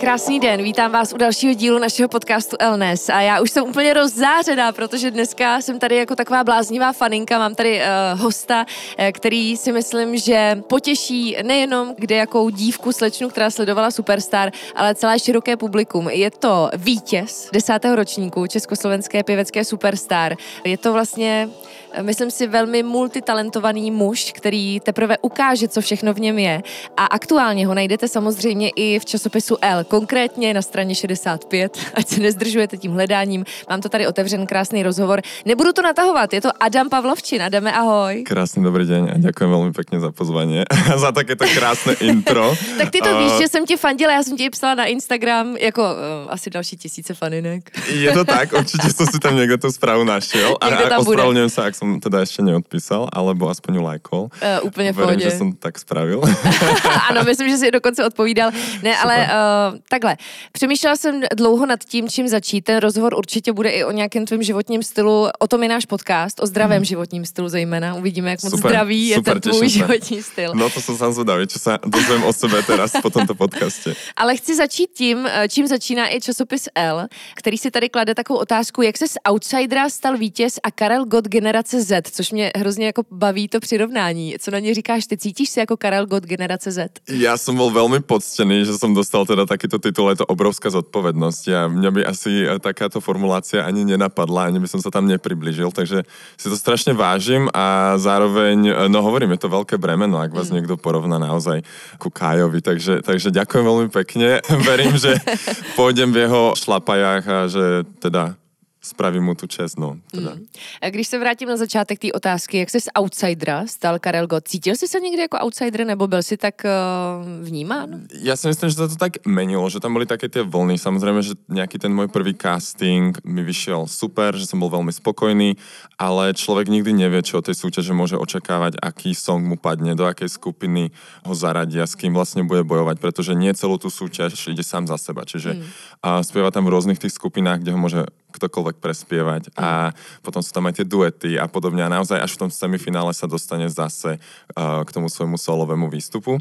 Krásný den, vítám vás u dalšího dílu našeho podcastu Elnes a já už jsem úplně rozzářená, protože dneska jsem tady jako taková bláznivá faninka, mám tady uh, hosta, uh, který si myslím, že potěší nejenom kde jakou dívku slečnu, která sledovala Superstar, ale celé široké publikum. Je to vítěz desátého ročníku Československé pěvecké Superstar. Je to vlastně myslím si, velmi multitalentovaný muž, který teprve ukáže, co všechno v něm je. A aktuálně ho najdete samozřejmě i v časopisu L, konkrétně na straně 65, ať se nezdržujete tím hledáním. Mám to tady otevřen krásný rozhovor. Nebudu to natahovat, je to Adam Pavlovčin. Adame, ahoj. Krásný dobrý den a děkuji velmi pěkně za pozvání, za takéto krásné intro. tak ty to víš, že jsem ti fandila, já jsem ti psala na Instagram, jako uh, asi další tisíce faninek. je to tak, určitě jsem si tam někde tu zprávu našel a, a ospravedlňujem se, ak som teda ešte neodpísal, alebo aspoň ju lajkol. Uh, úplne v pohode. že som tak spravil. ano, myslím, že si dokonce odpovídal. Ne, ale uh, takhle. Přemýšlela jsem dlouho nad tím, čím začít. Ten rozhovor určitě bude i o nějakém tvém životním stylu. O tom je náš podcast, o zdravém hmm. životním stylu zejména. Uvidíme, jak moc super, zdravý je super, ten tvůj životní styl. No to jsem sám zvedavý, čo sa dozvím o sebe teraz po tomto podcaste. Ale chci začít tím, eh, čím začíná i časopis L, který si tady klade takovou otázku, jak se z outsidera stal vítěz a Karel Gott generace generace Z, což mě hrozně jako baví to přirovnání. Co na ně říkáš, ty cítíš se jako Karel Gott generace Z? Já jsem byl velmi poctěný, že jsem dostal teda takýto titul, je to obrovská zodpovědnost a mě by asi eh, takáto formulácia ani nenapadla, ani by som sa tam nepribližil, takže si to strašně vážím a zároveň, eh, no hovorím, je to velké bremeno, ak vás mm. někdo porovná naozaj ku Kájovi, takže, takže ďakujem veľmi pekne. Verím, že pôjdem v jeho šlapajách a že teda spravím mu tu čest, no. Teda. Mm. A když se vrátím na začátek té otázky, jak jsi z outsidera stal Karel Gott, cítil jsi se někdy jako outsider, nebo byl si tak uh, vnímán? Já si myslím, že to tak menilo, že tam byly také ty vlny. Samozřejmě, že nějaký ten můj první casting mi vyšel super, že jsem byl velmi spokojný, ale člověk nikdy nevie, čo od tej súťaže môže očakávať, aký song mu padne, do akej skupiny ho zaradí a s kým vlastne bude bojovať, pretože nie celú tú súťaž ide sám za seba. Čiže mm. a spieva tam v rôznych tých skupinách, kde ho môže ktokoľvek prespievať a potom sú tam aj tie duety a podobne a naozaj až v tom semifinále sa dostane zase uh, k tomu svojmu solovému výstupu.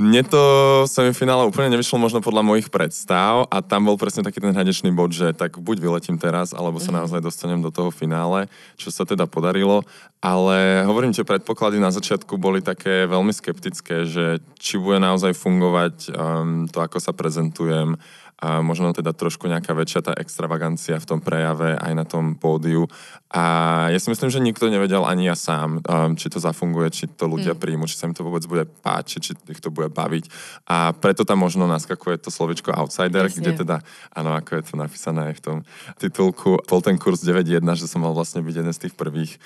Mne to semifinále úplne nevyšlo možno podľa mojich predstav a tam bol presne taký ten hradečný bod, že tak buď vyletím teraz, alebo sa mm. naozaj dostanem do toho finále, čo sa teda podarilo. Ale hovorím, že predpoklady na začiatku boli také veľmi skeptické, že či bude naozaj fungovať um, to, ako sa prezentujem, a možno teda trošku nejaká väčšia tá extravagancia v tom prejave aj na tom pódiu. A ja si myslím, že nikto nevedel, ani ja sám, um, či to zafunguje, či to ľudia mm. príjmu, či sa im to vôbec bude páčiť, či ich to bude baviť. A preto tam možno naskakuje to slovičko outsider, Jasne. kde teda, áno, ako je to napísané aj v tom titulku, bol ten kurz 9.1, že som mal vlastne byť jeden z tých prvých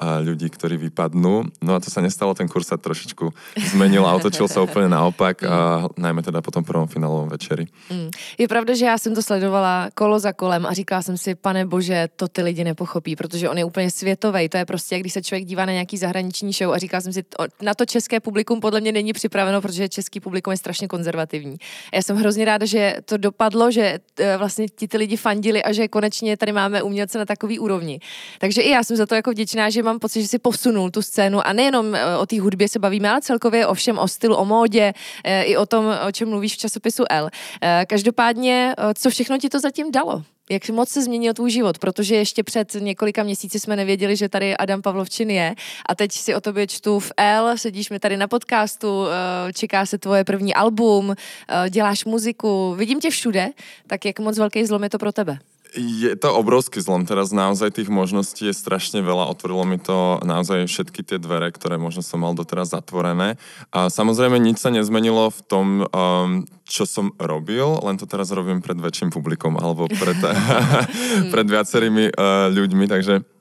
ľudí, ktorí vypadnú. No a to sa nestalo, ten kurz sa trošičku zmenil a otočil sa úplne naopak, a najmä teda po tom prvom finálovom večeri. Mm. Je pravda, že já jsem to sledovala kolo za kolem a říkala jsem si, pane bože, to ty lidi nepochopí, protože on je úplně světový. To je prostě, když se člověk dívá na nějaký zahraniční show a říkala jsem si, na to české publikum podle mě není připraveno, protože český publikum je strašně konzervativní. A já jsem hrozně ráda, že to dopadlo, že e, vlastně ti ty lidi fandili a že konečně tady máme umělce na takový úrovni. Takže i já jsem za to jako vděčná, že mám pocit, že si posunul tu scénu a nejenom e, o té hudbě se bavíme, ale celkově o všem, o stylu, o módě, e, i o tom, o čem mluvíš v časopisu L. Každopádně každopádně, co všechno ti to zatím dalo? Jak moc se změnil tvůj život? Protože ještě před několika měsíci jsme nevěděli, že tady Adam Pavlovčin je a teď si o tobě čtu v L, sedíš mi tady na podcastu, čeká se tvoje první album, děláš muziku, vidím tě všude, tak jak moc velký zlom je to pro tebe? Je to obrovský zlom, teraz naozaj tých možností je strašne veľa, otvorilo mi to naozaj všetky tie dvere, ktoré možno som mal doteraz zatvorené. A samozrejme nič sa nezmenilo v tom, um, čo som robil, len to teraz robím pred väčším publikom alebo pred, pred viacerými uh, ľuďmi, takže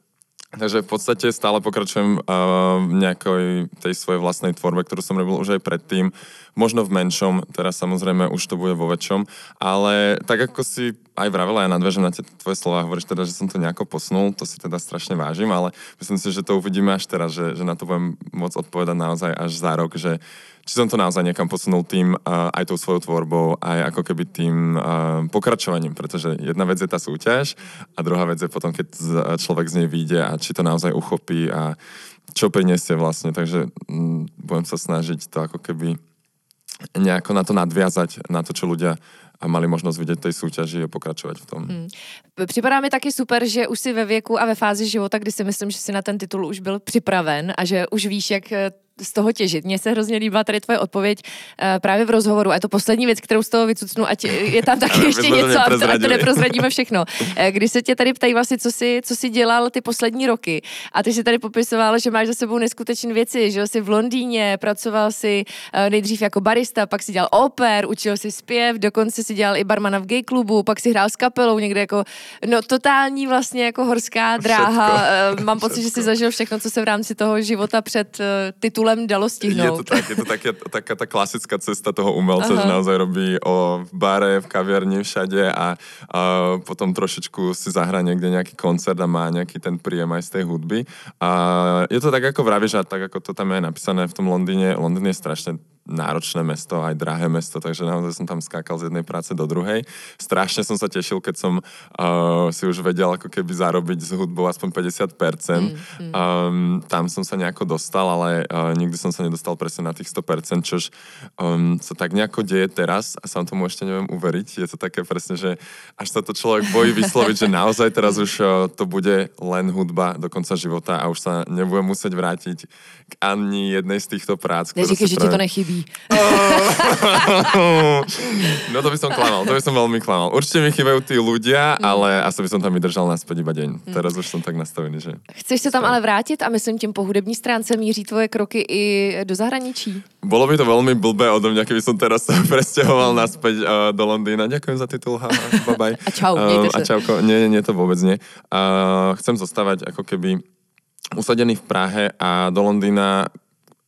Takže v podstate stále pokračujem uh, v nejakej tej svojej vlastnej tvorbe, ktorú som robil už aj predtým. Možno v menšom, teraz samozrejme už to bude vo väčšom, ale tak ako si aj vravela, ja nadviažem na tie tvoje slova, hovoríš teda, že som to nejako posunul, to si teda strašne vážim, ale myslím si, že to uvidíme až teraz, že, že na to budem môcť odpovedať naozaj až za rok, že či som to naozaj niekam posunul tým uh, aj tou svojou tvorbou, aj ako keby tým uh, pokračovaním, pretože jedna vec je tá súťaž a druhá vec je potom, keď človek z nej vyjde a či to naozaj uchopí a čo priniesie vlastne, takže um, budem sa snažiť to ako keby nejako na to nadviazať, na to, čo ľudia a mali možnost vidět tej súťaži a pokračovat v tom. Hmm. Připadá mi taky super, že už si ve věku a ve fázi života, kdy si myslím, že si na ten titul už byl připraven a že už víš, jak z toho těžit. Mně se hrozně líbila tady tvoje odpověď uh, právě v rozhovoru. A je to poslední věc, kterou z toho vycucnu, ať je tam taky ještě něco, to, ať to neprozradíme všechno. Uh, když se tě tady ptají vlastně, co jsi, co jsi dělal ty poslední roky a ty si tady popisoval, že máš za sebou neskutečné věci, že jsi v Londýně, pracoval si uh, nejdřív jako barista, pak si dělal oper, učil si zpěv, dokonce si dělal i barmana v gay klubu, pak si hrál s kapelou někde jako, no totální vlastně jako horská dráha. Uh, mám pocit, že si zažil všechno, co se v rámci toho života před titul titulem dalo stihnout. Je to tak, je to také, taká tá klasická cesta toho umelca, Aha. že naozaj robí o, v bare, v kaviarni, všade a, a potom trošičku si zahra niekde nejaký koncert a má nejaký ten príjem aj z tej hudby. A je to tak, ako vravíš, a tak, ako to tam je napísané v tom Londýne. Londýn je strašne náročné mesto, aj drahé mesto, takže naozaj som tam skákal z jednej práce do druhej. Strašne som sa tešil, keď som uh, si už vedel ako keby zarobiť z hudbou aspoň 50%. Mm, mm. Um, tam som sa nejako dostal, ale uh, nikdy som sa nedostal presne na tých 100%, čož um, sa tak nejako deje teraz a sám tomu ešte neviem uveriť. Je to také presne, že až sa to človek bojí vysloviť, že naozaj teraz už uh, to bude len hudba do konca života a už sa nebude musieť vrátiť k ani jednej z týchto prác. Neříkej, že ti to nechybí chybí. no to by som klamal, to by som veľmi klamal. Určite mi chýbajú tí ľudia, mm. ale asi by som tam vydržal naspäť iba deň. Mm. Teraz už som tak nastavený, že... Chceš se tam ale vrátit a myslím tím po hudební stránce míří tvoje kroky i do zahraničí? Bolo by to veľmi blbé odo mňa, keby som teraz sa presťahoval naspäť uh, do Londýna. Ďakujem za titul, ha, bye. a čau, um, A čauko, nie, nie, nie, to vôbec nie. Uh, chcem zostávať ako keby usadený v Prahe a do Londýna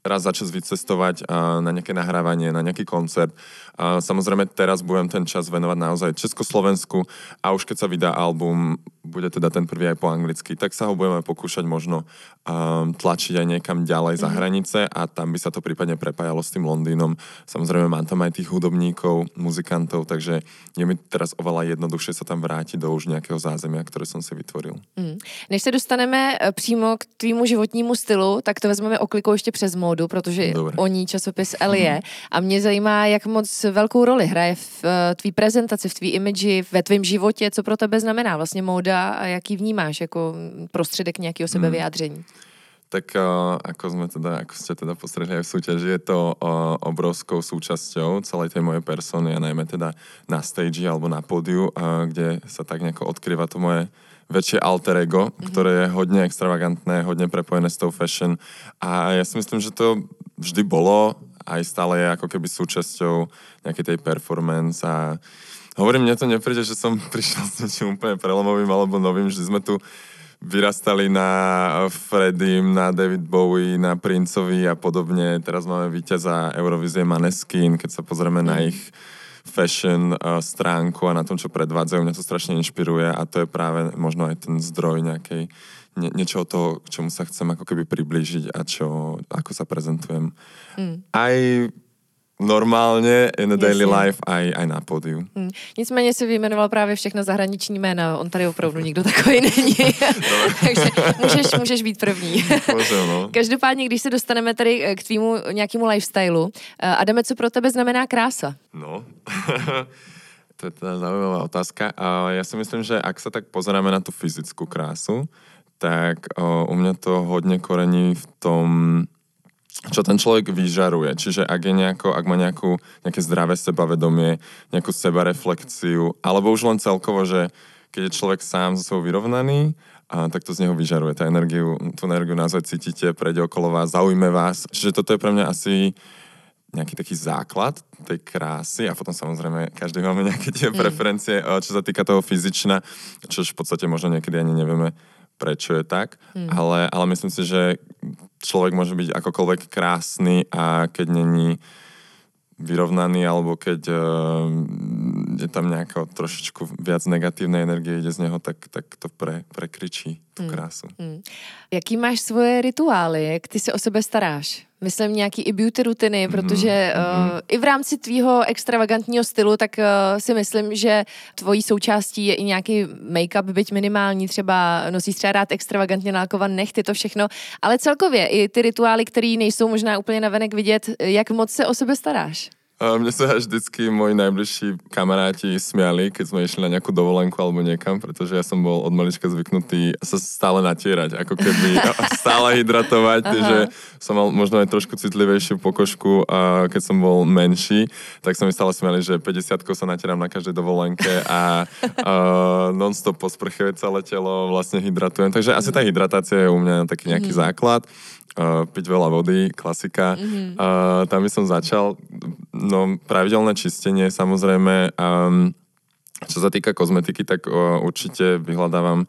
raz za čas vycestovať na nejaké nahrávanie, na nejaký koncert. Samozrejme, teraz budem ten čas venovať naozaj Československu a už keď sa vydá album, bude teda ten prvý aj po anglicky, tak sa ho budeme pokúšať možno um, tlačiť aj niekam ďalej za mhm. hranice a tam by sa to prípadne prepájalo s tým Londýnom. Samozrejme, mám tam aj tých hudobníkov, muzikantov, takže je mi teraz oveľa jednoduchšie sa tam vrátiť do už nejakého zázemia, ktoré som si vytvoril. Mm. Než se dostaneme e, přímo k tvýmu životnímu stylu, tak to vezmeme oklikou ještě přes módu, protože Dobre. o ní časopis L je. Mm. A mě zajímá, jak moc velkou roli hraje v e, tvý prezentaci, v tvý imidži, ve tvém životě, co pro tebe znamená vlastně móda a jaký vnímáš jako prostředek nějakého sebevyjádření? Hmm. Tak uh, ako sme teda, ako ste teda postrehli aj v súťaži, je to uh, obrovskou súčasťou celej tej mojej persony a najmä teda na stage alebo na pódiu, kde sa tak nejako odkryva to moje väčšie alter ego, mm-hmm. ktoré je hodne extravagantné, hodne prepojené s tou fashion a ja si myslím, že to vždy bolo, aj stále je ako keby súčasťou nejakej tej performance a Hovorím, mne to nepríde, že som prišiel s niečím úplne prelomovým alebo novým, že sme tu vyrastali na Freddym, na David Bowie, na Princovi a podobne. Teraz máme víťaza Eurovizie Maneskin, keď sa pozrieme na ich fashion uh, stránku a na tom, čo predvádzajú, mňa to strašne inšpiruje a to je práve možno aj ten zdroj nejakej nie, niečo toho, k čomu sa chcem ako keby priblížiť a čo, ako sa prezentujem. Mm. Aj normálně in the daily Jasně. life aj, aj na pódiu. Hmm. Nicméně si vyjmenoval právě všechno zahraniční jména, on tady opravdu nikdo takový není. Takže můžeš, můžeš být první. No. Každopádně, když se dostaneme tady eh, k tvýmu nějakému lifestylu, eh, Adame, co pro tebe znamená krása? No, to je teda zaujímavá otázka. Ja si myslím, že ak sa tak pozeráme na tú fyzickú krásu, tak u mňa to hodne korení v tom čo ten človek vyžaruje. Čiže ak, je nejako, ak má nejakú, nejaké zdravé sebavedomie, nejakú sebareflexiu, alebo už len celkovo, že keď je človek sám so sebou vyrovnaný, a tak to z neho vyžaruje. Tá energiu, tú energiu naozaj cítite, prejde okolo vás, zaujme vás. Čiže toto je pre mňa asi nejaký taký základ tej krásy a potom samozrejme každý máme nejaké tie mm. preferencie, čo sa týka toho fyzična, čo v podstate možno niekedy ani nevieme, prečo je tak, mm. ale, ale myslím si, že človek môže byť akokoľvek krásny a keď není vyrovnaný alebo keď uh, je tam nejaká trošičku viac negatívnej energie ide z neho, tak, tak to pre, prekričí tu mm. krásu. Mm. Jaký máš svoje rituály? Jak ty se o sebe staráš? Myslím nějaký i beauty rutiny, protože mm-hmm. uh, i v rámci tvýho extravagantního stylu, tak uh, si myslím, že tvojí součástí je i nějaký make-up, byť minimální, třeba nosíš třeba rád extravagantně nálkovat nechty, to všechno, ale celkově i ty rituály, které nejsou možná úplně navenek vidět, jak moc se o sebe staráš? Mne sa vždycky moji najbližší kamaráti smiali, keď sme išli na nejakú dovolenku alebo niekam, pretože ja som bol od malička zvyknutý sa stále natierať, ako keby stále hydratovať, Aha. že som mal možno aj trošku citlivejšiu pokožku a keď som bol menší, tak sa mi stále smiali, že 50 sa natieram na každej dovolenke a, a non-stop po sprche celé telo vlastne hydratujem. Takže asi tá hydratácia je u mňa taký nejaký mm. základ uh, piť veľa vody, klasika. Mm-hmm. Uh, tam by som začal. No, pravidelné čistenie, samozrejme. Um, čo sa týka kozmetiky, tak uh, určite vyhľadávam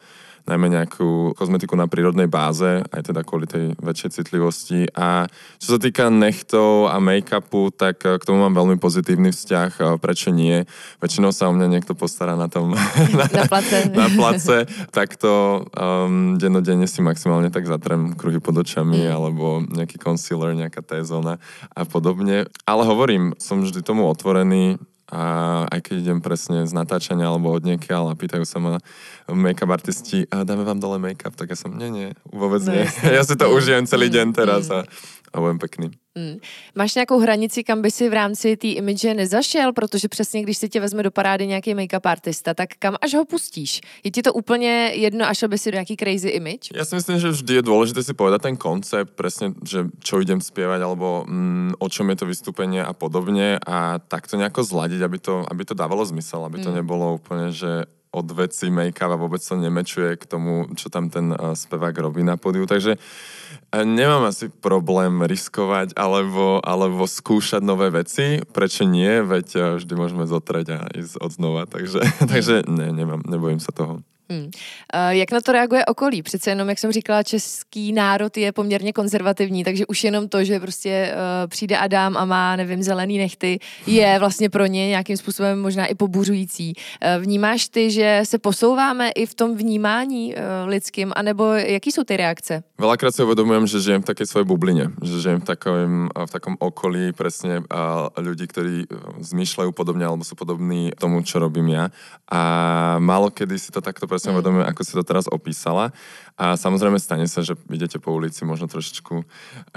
najmä nejakú kozmetiku na prírodnej báze, aj teda kvôli tej väčšej citlivosti. A čo sa týka nechtov a make-upu, tak k tomu mám veľmi pozitívny vzťah. Prečo nie? Väčšinou sa o mňa niekto postará na tom na, na place. na place. Tak to um, dennodenne si maximálne tak zatrem kruhy pod očami mm. alebo nejaký concealer, nejaká T-zóna a podobne. Ale hovorím, som vždy tomu otvorený a aj keď idem presne z natáčania alebo od niekiaľ a pýtajú sa ma make-up artisti, a dáme vám dole make-up, tak ja som, nie, nie, vôbec no, nie. ja si to užijem celý deň teraz a a budem pekný. Hmm. Máš nějakou hranici, kam by si v rámci té image nezašel? Protože přesně, když si tě vezme do parády nějaký make-up artista, tak kam až ho pustíš? Je ti to úplně jedno, až by si do nějaký crazy image? Ja si myslím, že vždy je dôležité si povedať ten koncept, presne, že čo idem spievať, alebo mm, o čom je to vystúpenie a podobne a tak to nejako zladiť, aby to, aby to dávalo zmysel, aby to mm. nebolo úplne, že od veci make-up a vôbec sa nemečuje k tomu, čo tam ten uh, spevák robí na podiu. Takže uh, nemám asi problém riskovať alebo, alebo skúšať nové veci. Prečo nie? Veď uh, vždy môžeme zotrieť a ísť od znova. Takže, takže ne, nemám, nebojím sa toho. Hmm. Jak na to reaguje okolí? Přece jenom, jak jsem říkala, český národ je poměrně konzervativní, takže už jenom to, že prostě uh, přijde Adam a má, nevím, zelený nechty, je vlastně pro ně nějakým způsobem možná i pobuřující. Uh, vnímáš ty, že se posouváme i v tom vnímání uh, lidským, anebo jaký jsou ty reakce? Veľakrát si uvedomujem, že žijem v takej svojej bubline, že žijem v takom, v takom okolí presne uh, ľudí, ktorí zmýšľajú podobne alebo sú podobní tomu, čo robím ja. A málo kedy si to takto presne uvedomujem, ako si to teraz opísala. A samozrejme stane sa, že idete po ulici možno trošičku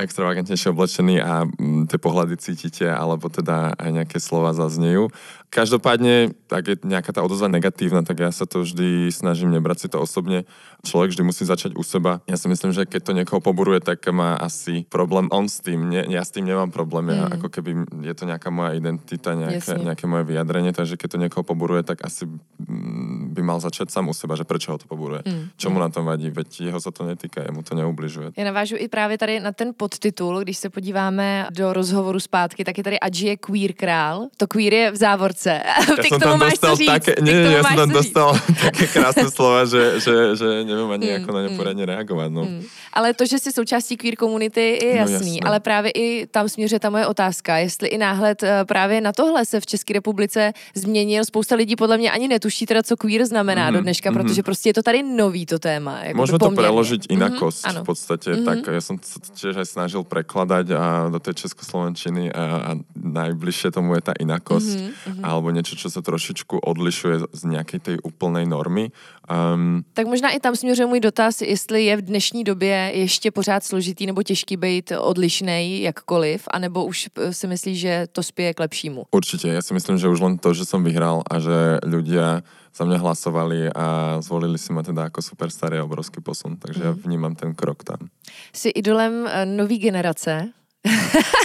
extravagantnejšie oblečený a mm, tie pohľady cítite, alebo teda aj nejaké slova zaznejú. Každopádne, ak je nejaká tá odozva negatívna, tak ja sa to vždy snažím nebrať si to osobne. Človek vždy musí začať u seba. Ja si myslím, že keď to niekoho poburuje, tak má asi problém on s tým. Nie, ja s tým nemám problém. Ja, mm. ako keby je to nejaká moja identita, nejaké, nejaké moje vyjadrenie, takže keď to niekoho poburuje, tak asi mm, by mal začať sám u seba, že prečo ho to poburuje. Mm. Čo mu mm. na tom vadí, veď jeho se to netýká, jemu to neubližuje. Já navážu i právě tady na ten podtitul, když se podíváme do rozhovoru zpátky, tak je tady Adži je queer král. To queer je v závorce. Ty ja k tomu máš co říct. Také, nie, nie, ja som tam dostal také krásné slova, že, že, že nevím ani, mm, ako na ně mm. poradně reagovat. No. Mm. Ale to, že jsi součástí queer komunity, je jasný. No, ale právě i tam směřuje ta moje otázka, jestli i náhled eh, právě na tohle se v České republice změnil. Spousta lidí podle mě ani netuší teda, co queer znamená mm-hmm, do dneška, mm-hmm. protože prostě je to tady nový to téma. Jako Môžeme to preložiť mhm, inakosť mm-hmm, v podstate, mm-hmm. tak ja som sa tiež aj snažil prekladať a do tej českoslovenčiny a, a najbližšie tomu je tá inakosť, mm-hmm, alebo niečo, čo sa trošičku odlišuje z nejakej tej úplnej normy. Um, tak možná i tam směřuje můj dotaz, jestli je v dnešní době ještě pořád složitý nebo těžký být odlišný jakkoliv, anebo už si myslíš, že to spěje k lepšímu? Určitě, já si myslím, že už len to, že som vyhral a že ľudia za mňa hlasovali a zvolili si ma teda ako superstar je obrovský posun, takže mm. ja vnímam ten krok tam. Jsi idolem eh, nový generace,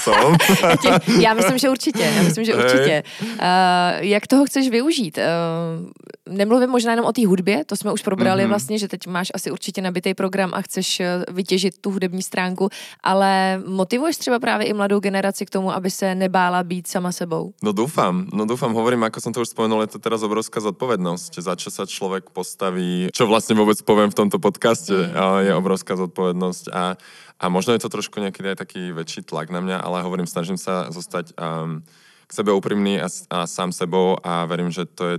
Som? já myslím, že určitě. Já myslím, že určitě. Uh, jak toho chceš využít? Uh, nemluvím možná jenom o té hudbě, to jsme už probrali mm-hmm. vlastně, že teď máš asi určitě nabitý program a chceš vytěžit tu hudební stránku, ale motivuješ třeba právě i mladou generaci k tomu, aby se nebála být sama sebou? No dúfam, no dúfam, hovorím, ako som to už spomenul, je to teraz obrovská zodpovednosť, za čo sa človek postaví, čo vlastne vôbec poviem v tomto podcaste, mm. je obrovská zodpovednosť a a možno je to trošku nejaký aj taký väčší tlak na mňa, ale hovorím, snažím sa zostať um, k sebe úprimný a, a sám sebou a verím, že to je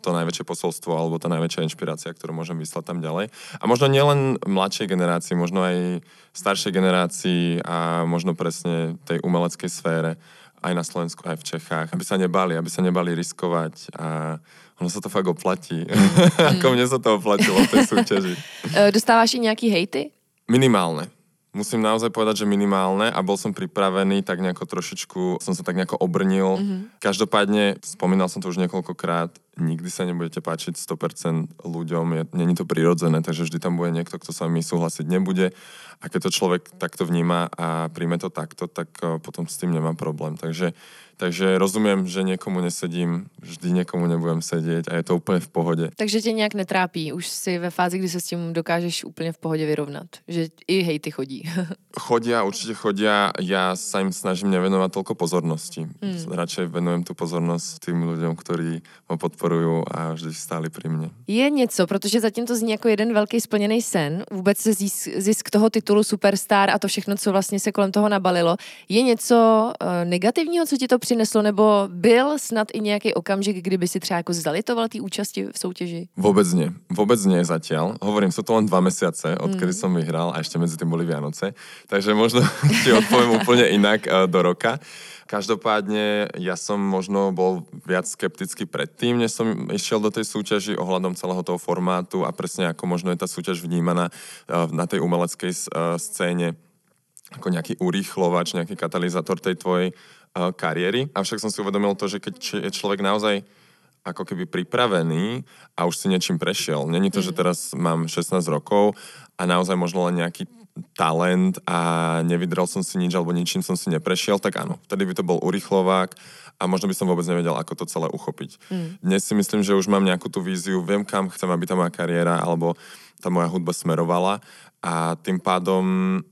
to najväčšie posolstvo alebo tá najväčšia inšpirácia, ktorú môžem vyslať tam ďalej. A možno nielen mladšej generácii, možno aj staršej generácii a možno presne tej umeleckej sfére aj na Slovensku, aj v Čechách, aby sa nebali, aby sa nebali riskovať a ono sa to fakt oplatí. Mm. Ako mne sa to oplatilo v tej súťaži. E, dostávaš i nejaký hejty? Minimálne. Musím naozaj povedať, že minimálne a bol som pripravený tak nejako trošičku, som sa tak nejako obrnil. Mm-hmm. Každopádne, spomínal som to už niekoľkokrát, nikdy sa nebudete páčiť 100% ľuďom, je, není to prirodzené, takže vždy tam bude niekto, kto sa mi súhlasiť nebude a keď to človek takto vníma a príjme to takto, tak eh, potom s tým nemám problém. Takže Takže rozumiem, že niekomu nesedím, vždy niekomu nebudem sedieť a je to úplně v pohodě. Takže tě nějak netrápí, už si ve fázi, kdy se s tím dokážeš úplně v pohodě vyrovnat, že i hejty chodí. chodia, určite chodia, ja sa im snažím nevenovať toľko pozornosti. Mm. Radšej venujem tu pozornosť tým ľuďom, ktorí ma podporujú a vždy stáli pri mne. Je něco, protože zatím to zní jako jeden velký splněný sen, vůbec se zisk, zisk toho titulu Superstar a to všechno, co vlastně se kolem toho nabalilo. Je něco uh, negativního, co ti to přineslo, nebo byl snad i nějaký okamžik, kdyby si třeba jako zalitoval té účasti v soutěži? Vôbec nie. Vôbec nie zatiaľ. Hovorím, sú to len dva mesiace, odkedy mm. som vyhral a ešte medzi tým boli Vianoce. Takže možno ti odpoviem úplne inak uh, do roka. Každopádne ja som možno bol viac skeptický predtým, než som išiel do tej súťaži ohľadom celého toho formátu a presne ako možno je tá súťaž vnímaná uh, na tej umeleckej uh, scéne ako nejaký urýchlovač, nejaký katalizátor tej tvojej kariéry. Avšak som si uvedomil to, že keď je človek naozaj ako keby pripravený a už si niečím prešiel. Není to, že mhm. teraz mám 16 rokov a naozaj možno len nejaký talent a nevydrel som si nič alebo ničím som si neprešiel, tak áno, vtedy by to bol urychlovák a možno by som vôbec nevedel, ako to celé uchopiť. Mm. Dnes si myslím, že už mám nejakú tú víziu, viem, kam chcem, aby tá moja kariéra alebo tá moja hudba smerovala a tým pádom,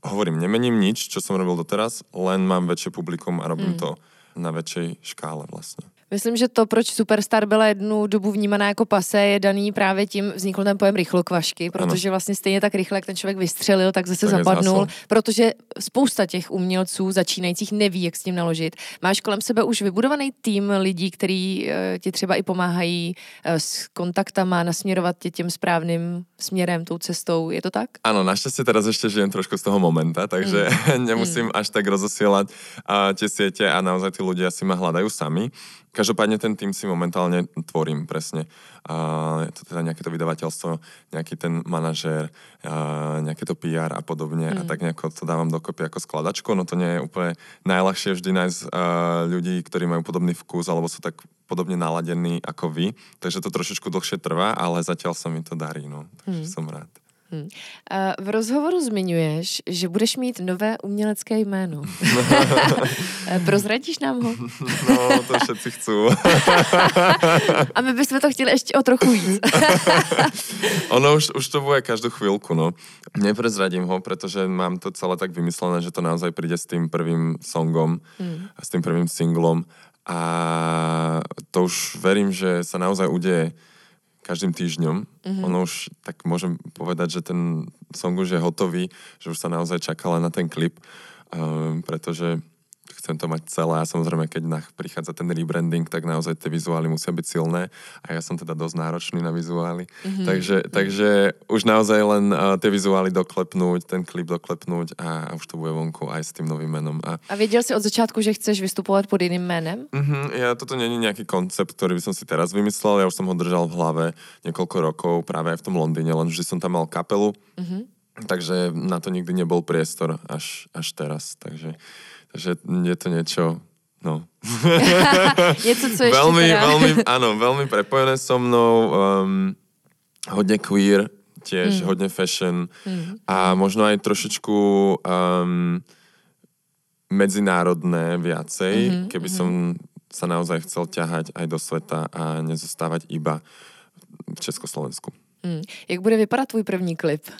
hovorím, nemením nič, čo som robil doteraz, len mám väčšie publikum a robím mm. to na väčšej škále vlastne. Myslím, že to, proč Superstar byla jednu dobu vnímaná jako pase, je daný právě tím, vznikl ten pojem rychlokvašky, protože vlastně stejně tak rychle, jak ten člověk vystřelil, tak zase tak zapadnul, protože spousta těch umělců začínajících neví, jak s tím naložit. Máš kolem sebe už vybudovaný tým lidí, kteří uh, ti třeba i pomáhají uh, s kontaktama, nasměrovat tě tím správným směrem, tou cestou, je to tak? Ano, naštěstí teraz ještě žijem trošku z toho momenta, takže mm. nemusím mm. až tak rozosielať uh, tie siete a naozaj tí ľudia si ma hľadajú sami. Každopádne ten tým si momentálne tvorím presne. A je to teda nejaké to vydavateľstvo, nejaký ten manažér, a nejaké to PR a podobne mm. a tak nejako to dávam dokopy ako skladačku, no to nie je úplne najľahšie vždy nájsť uh, ľudí, ktorí majú podobný vkus alebo sú tak podobne naladení ako vy, takže to trošičku dlhšie trvá, ale zatiaľ sa mi to darí, no, takže mm. som rád. Hmm. v rozhovoru zmiňuješ, že budeš mít nové umělecké jméno. Prozradíš nám ho? no, to všetci chcú. A my bychom to chtěli ještě o trochu víc. ono už, už to bude každou chvíľku, no. Neprezradím ho, pretože mám to celé tak vymyslené, že to naozaj príde s tým prvým songom, hmm. s tým prvým singlom a to už verím, že sa naozaj udeje každým týždňom. Mm-hmm. Ono už, tak môžem povedať, že ten song už je hotový, že už sa naozaj čakala na ten klip, um, pretože chcem to mať celé a samozrejme, keď na, prichádza ten rebranding, tak naozaj tie vizuály musia byť silné a ja som teda dosť náročný na vizuály. Mm-hmm. Takže, takže už naozaj len uh, tie vizuály doklepnúť, ten klip doklepnúť a, a už to bude vonku aj s tým novým menom. A, a věděl si od začátku, že chceš vystupovat pod jiným jménem? Mm-hmm, ja, toto není nejaký koncept, ktorý by som si teraz vymyslel, ja už som ho držal v hlave niekoľko rokov práve aj v tom Londýne, len vždy som tam mal kapelu. Mm-hmm. Takže na to nikdy nebol priestor až, až teraz. Takže že je to niečo, no. Něco, co ešte veľmi, teda... veľmi, áno, veľmi prepojené so mnou, um, hodne queer, tiež mm. hodne fashion mm. a možno aj trošičku um, medzinárodné viacej, mm-hmm, keby mm-hmm. som sa naozaj chcel ťahať aj do sveta a nezostávať iba v Československu. Hmm. Jak bude vypadat tvůj první klip?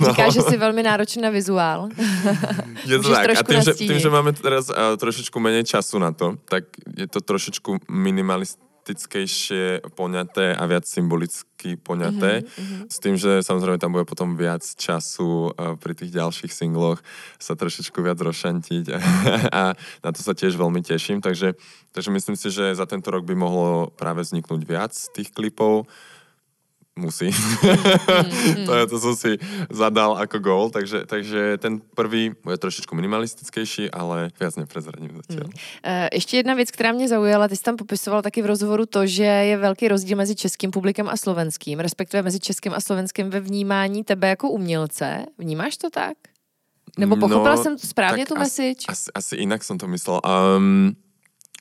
No. Říkáš, že jsi velmi náročný na vizuál. Je to tak. A tým že, tým, že máme teraz uh, trošičku menej času na to, tak je to trošičku minimalist, minimalistickejšie poňaté a viac symbolicky poňaté. Mm-hmm. S tým, že samozrejme tam bude potom viac času uh, pri tých ďalších singloch sa trošičku viac rozšantiť a, a na to sa tiež veľmi teším. Takže, takže myslím si, že za tento rok by mohlo práve vzniknúť viac tých klipov musí. Mm, mm. to, to som si zadal ako gól, takže, takže ten prvý bude trošičku minimalistickejší, ale viac neprezradím zatiaľ. Mm. Uh, ještě jedna věc, která mě zaujala, ty jsi tam popisoval taky v rozhovoru to, že je velký rozdíl mezi českým publikem a slovenským, respektive mezi českým a slovenským ve vnímání tebe jako umělce. Vnímáš to tak? Nebo pochopila no, jsem správně tu message? Asi, asi inak som to myslel. Um,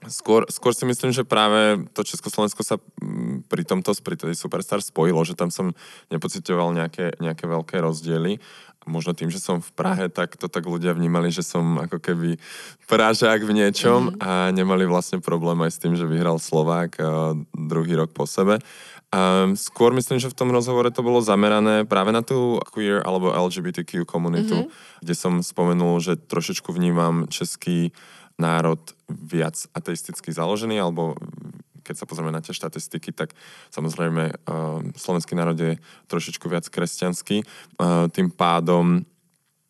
Skôr, skôr si myslím, že práve to Československo sa mm, pri tomto, pri tej Superstar spojilo, že tam som nepocitoval nejaké, nejaké veľké rozdiely. Možno tým, že som v Prahe, tak to tak ľudia vnímali, že som ako keby pražák v niečom mm-hmm. a nemali vlastne problém aj s tým, že vyhral Slovák uh, druhý rok po sebe. Um, skôr myslím, že v tom rozhovore to bolo zamerané práve na tú queer alebo LGBTQ komunitu, mm-hmm. kde som spomenul, že trošičku vnímam český národ viac ateisticky založený, alebo keď sa pozrieme na tie štatistiky, tak samozrejme uh, slovenský národ je trošičku viac kresťanský. Uh, tým pádom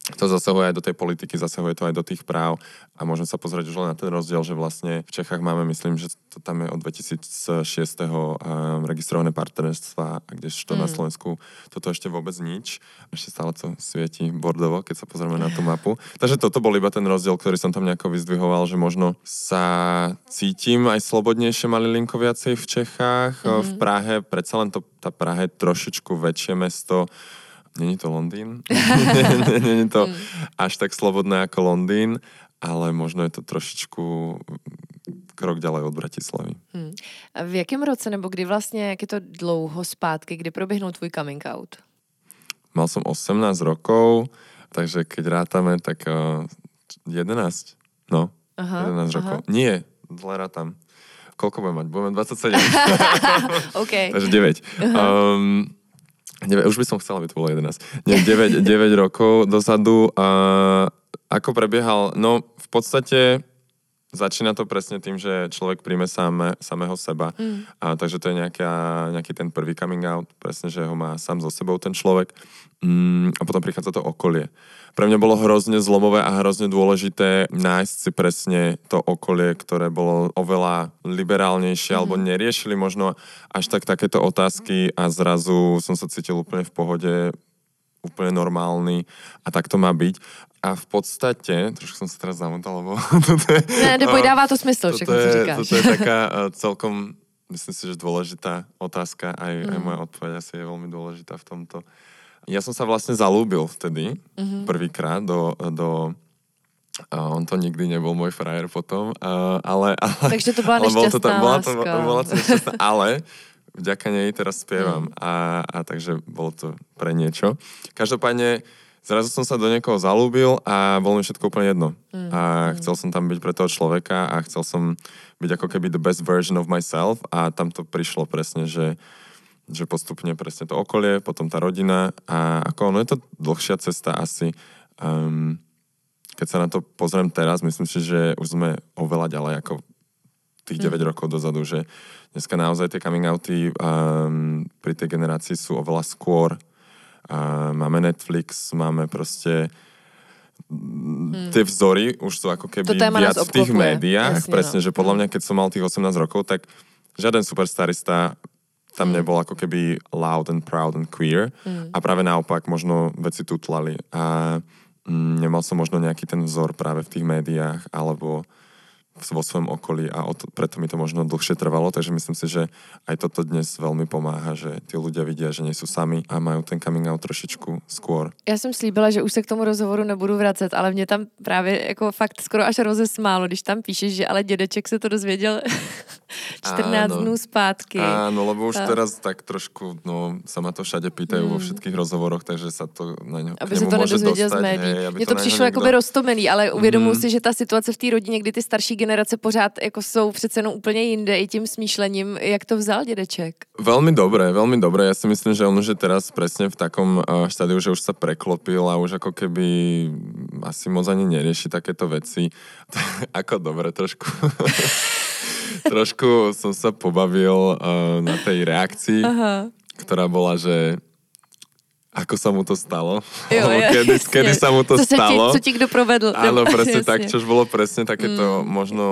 to zasahuje aj do tej politiky, zasahuje to aj do tých práv a môžem sa pozrieť už len na ten rozdiel, že vlastne v Čechách máme, myslím, že to tam je od 2006. Um, registrované partnerstva, kdežto mm. na Slovensku toto ešte vôbec nič. Ešte stále to svieti bordovo, keď sa pozrieme na tú mapu. Takže toto bol iba ten rozdiel, ktorý som tam nejako vyzdvihoval, že možno sa cítim aj slobodnejšie viacej v Čechách. Mm. V Prahe, predsa len to, tá Praha je trošičku väčšie mesto, Není to Londýn, není to mm. až tak slobodné ako Londýn, ale možno je to trošičku krok ďalej od Bratislavy. Hmm. A v jakém roce, nebo kdy vlastně, jak je to dlouho zpátky, kdy proběhnul tvůj coming out? Mal som 18 rokov, takže keď rátame, tak uh, eh, 11. No, aha, 11 aha. rokov. Nie, zle rátam. Koľko budem mať? Budem mať 27. OK. takže 9. Um, 9, už by som chcela, aby to bolo 11. Nie, 9, 9 rokov dozadu. A ako prebiehal? No, v podstate začína to presne tým, že človek príjme sám, samého seba. Mm. A, takže to je nejaká, nejaký ten prvý coming out, presne, že ho má sám so sebou ten človek. Mm, a potom prichádza to okolie. Pre mňa bolo hrozne zlomové a hrozne dôležité nájsť si presne to okolie, ktoré bolo oveľa liberálnejšie, mm. alebo neriešili možno až tak takéto otázky a zrazu som sa cítil úplne v pohode, úplne normálny a tak to má byť. A v podstate, trošku som sa teraz zamotal, lebo... toto je, ne, neboj, dává to smysl, všechno, co říkáš. Toto je taká uh, celkom, myslím si, že dôležitá otázka, aj, mm. aj moja odpoveď asi je veľmi dôležitá v tomto. Ja som sa vlastne zalúbil vtedy, mm-hmm. prvýkrát do, do a on to nikdy nebol môj frajer potom, uh, ale, ale... Takže to bola nešťastná to tam, bola to, bola to nešťastná, ale vďaka nej teraz spievam mm. a, a takže bolo to pre niečo. Každopádne zrazu som sa do niekoho zalúbil a bolo mi všetko úplne jedno. Mm. A chcel som tam byť pre toho človeka a chcel som byť ako keby the best version of myself a tam to prišlo presne, že, že postupne presne to okolie, potom tá rodina a ako ono je to dlhšia cesta asi. Um, keď sa na to pozriem teraz, myslím si, že už sme oveľa ďalej ako tých 9 mm. rokov dozadu, že dneska naozaj tie coming outy um, pri tej generácii sú oveľa skôr a máme Netflix, máme proste hmm. tie vzory už sú ako keby viac v tých médiách. Jasne, presne, no. že podľa mňa, keď som mal tých 18 rokov, tak žiaden superstarista tam hmm. nebol ako keby loud and proud and queer. Hmm. A práve naopak, možno veci tutlali. A mm, nemal som možno nejaký ten vzor práve v tých médiách, alebo vo svojom okolí a to, preto mi to možno dlhšie trvalo, takže myslím si, že aj toto dnes veľmi pomáha, že tí ľudia vidia, že nie sú sami a majú ten coming out trošičku skôr. Já jsem slíbila, že už se k tomu rozhovoru nebudu vracet, ale mě tam právě jako fakt skoro až rozesmálo, když tam píšeš, že ale dědeček se to dozvěděl 14 áno, dnů zpátky. Áno, lebo už a... teraz tak trošku, no, sa ma to všade pýtajú mm. vo všetkých rozhovoroch, takže sa to na ňo, Aby se to nedozvěděl z médií. Mně to, to přišlo jako by roztomený, ale uvědomuji mm. si, že ta situace v té rodině, kdy ty starší generace pořád jako jsou přece jenom úplně jinde i tím smýšlením. Jak to vzal dědeček? Veľmi dobré, veľmi dobré. Ja si myslím, že on už je teraz presne v takom uh, štádiu, že už sa preklopil a už ako keby asi moc ani nerieši takéto veci. ako dobre trošku. trošku som sa pobavil uh, na tej reakcii, Aha. ktorá bola, že ako sa mu to stalo. Jo, jo, kedy, kedy sa mu to co stalo. Ti, co ti kdo provedl. Áno, presne jasne. tak, čož bolo presne takéto mm. možno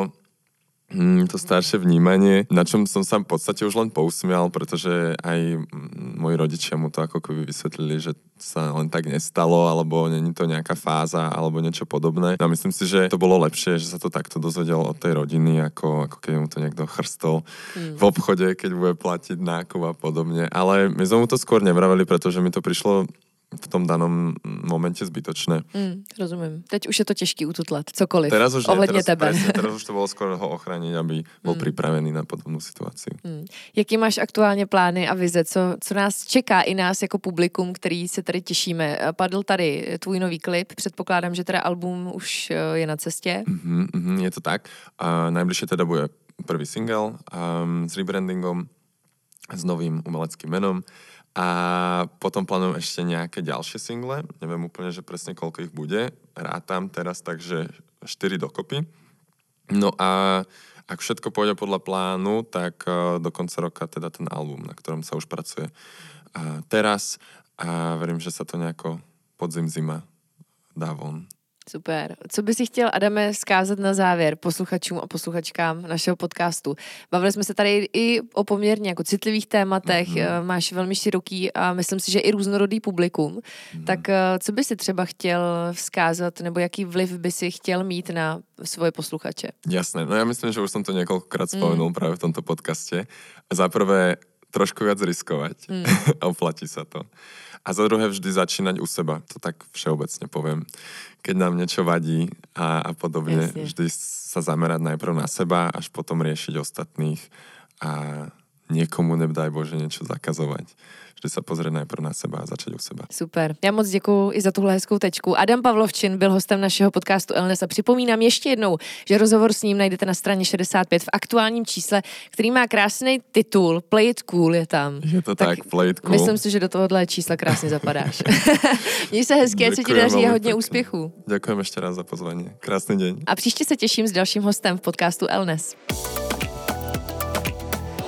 Mm, to staršie vnímanie, na čom som sa v podstate už len pousmial, pretože aj moji rodičia mu to ako keby vysvetlili, že sa len tak nestalo, alebo není to nejaká fáza, alebo niečo podobné. A myslím si, že to bolo lepšie, že sa to takto dozvedel od tej rodiny, ako, ako keď mu to niekto chrstol mm. v obchode, keď bude platiť nákup a podobne. Ale my sme mu to skôr nevraveli, pretože mi to prišlo v tom danom momente zbytočné. Mm, rozumím. Teď už je to těžký ututlat, cokoliv. Teraz už nie, teraz, tebe. Presne, teraz už to bolo skoro ho ochraniť, aby bol mm. připravený na podobnou situaci. Mm. Jaký máš aktuálně plány a vize? Co, co nás čeká i nás jako publikum, který se tady těšíme? Padl tady tvůj nový klip, předpokládám, že teda album už eh, je na cestě. Mm-hmm, mm, je to tak. A najbližšie teda bude prvý single um, s rebrandingom, s novým umeleckým menom. A potom plánujem ešte nejaké ďalšie single. Neviem úplne, že presne koľko ich bude. Rátam teraz takže 4 dokopy. No a ak všetko pôjde podľa plánu, tak e, do konca roka teda ten album, na ktorom sa už pracuje teraz a verím, že sa to nejako podzim zima dá von. Super. Co by si chtěl, Adame, zkázat na závěr posluchačům a posluchačkám našeho podcastu? Bavili jsme se tady i o poměrně jako citlivých tématech, mm-hmm. máš velmi široký a myslím si, že i různorodý publikum. Mm-hmm. Tak eh, co by si třeba chtěl vzkázat, nebo jaký vliv by si chtěl mít na svoje posluchače? Jasné, no já myslím, že už jsem to několikrát spomenul mm. právě v tomto podcaste. Za prvé, trošku viac riskovať mm. a oplatí sa to. A za druhé vždy začínať u seba, to tak všeobecne poviem. Keď nám niečo vadí a, a podobne, Jasne. vždy sa zamerať najprv na seba, až potom riešiť ostatných a niekomu nebdaj Bože niečo zakazovať vždy sa pozrieť najprv na seba a začať u seba. Super. Já moc děkuji i za tuhle hezkou tečku. Adam Pavlovčin byl hostem našeho podcastu Elnes a připomínám ještě jednou, že rozhovor s ním najdete na straně 65 v aktuálním čísle, který má krásný titul Play it cool je tam. Je to tak, tak Play it cool. Myslím si, že do tohohle čísla krásně zapadáš. Měj se hezky, ať se ti daří a hodně úspěchů. Děkujem ještě raz za pozvání. Krásný den. A příště se těším s dalším hostem v podcastu Elnes.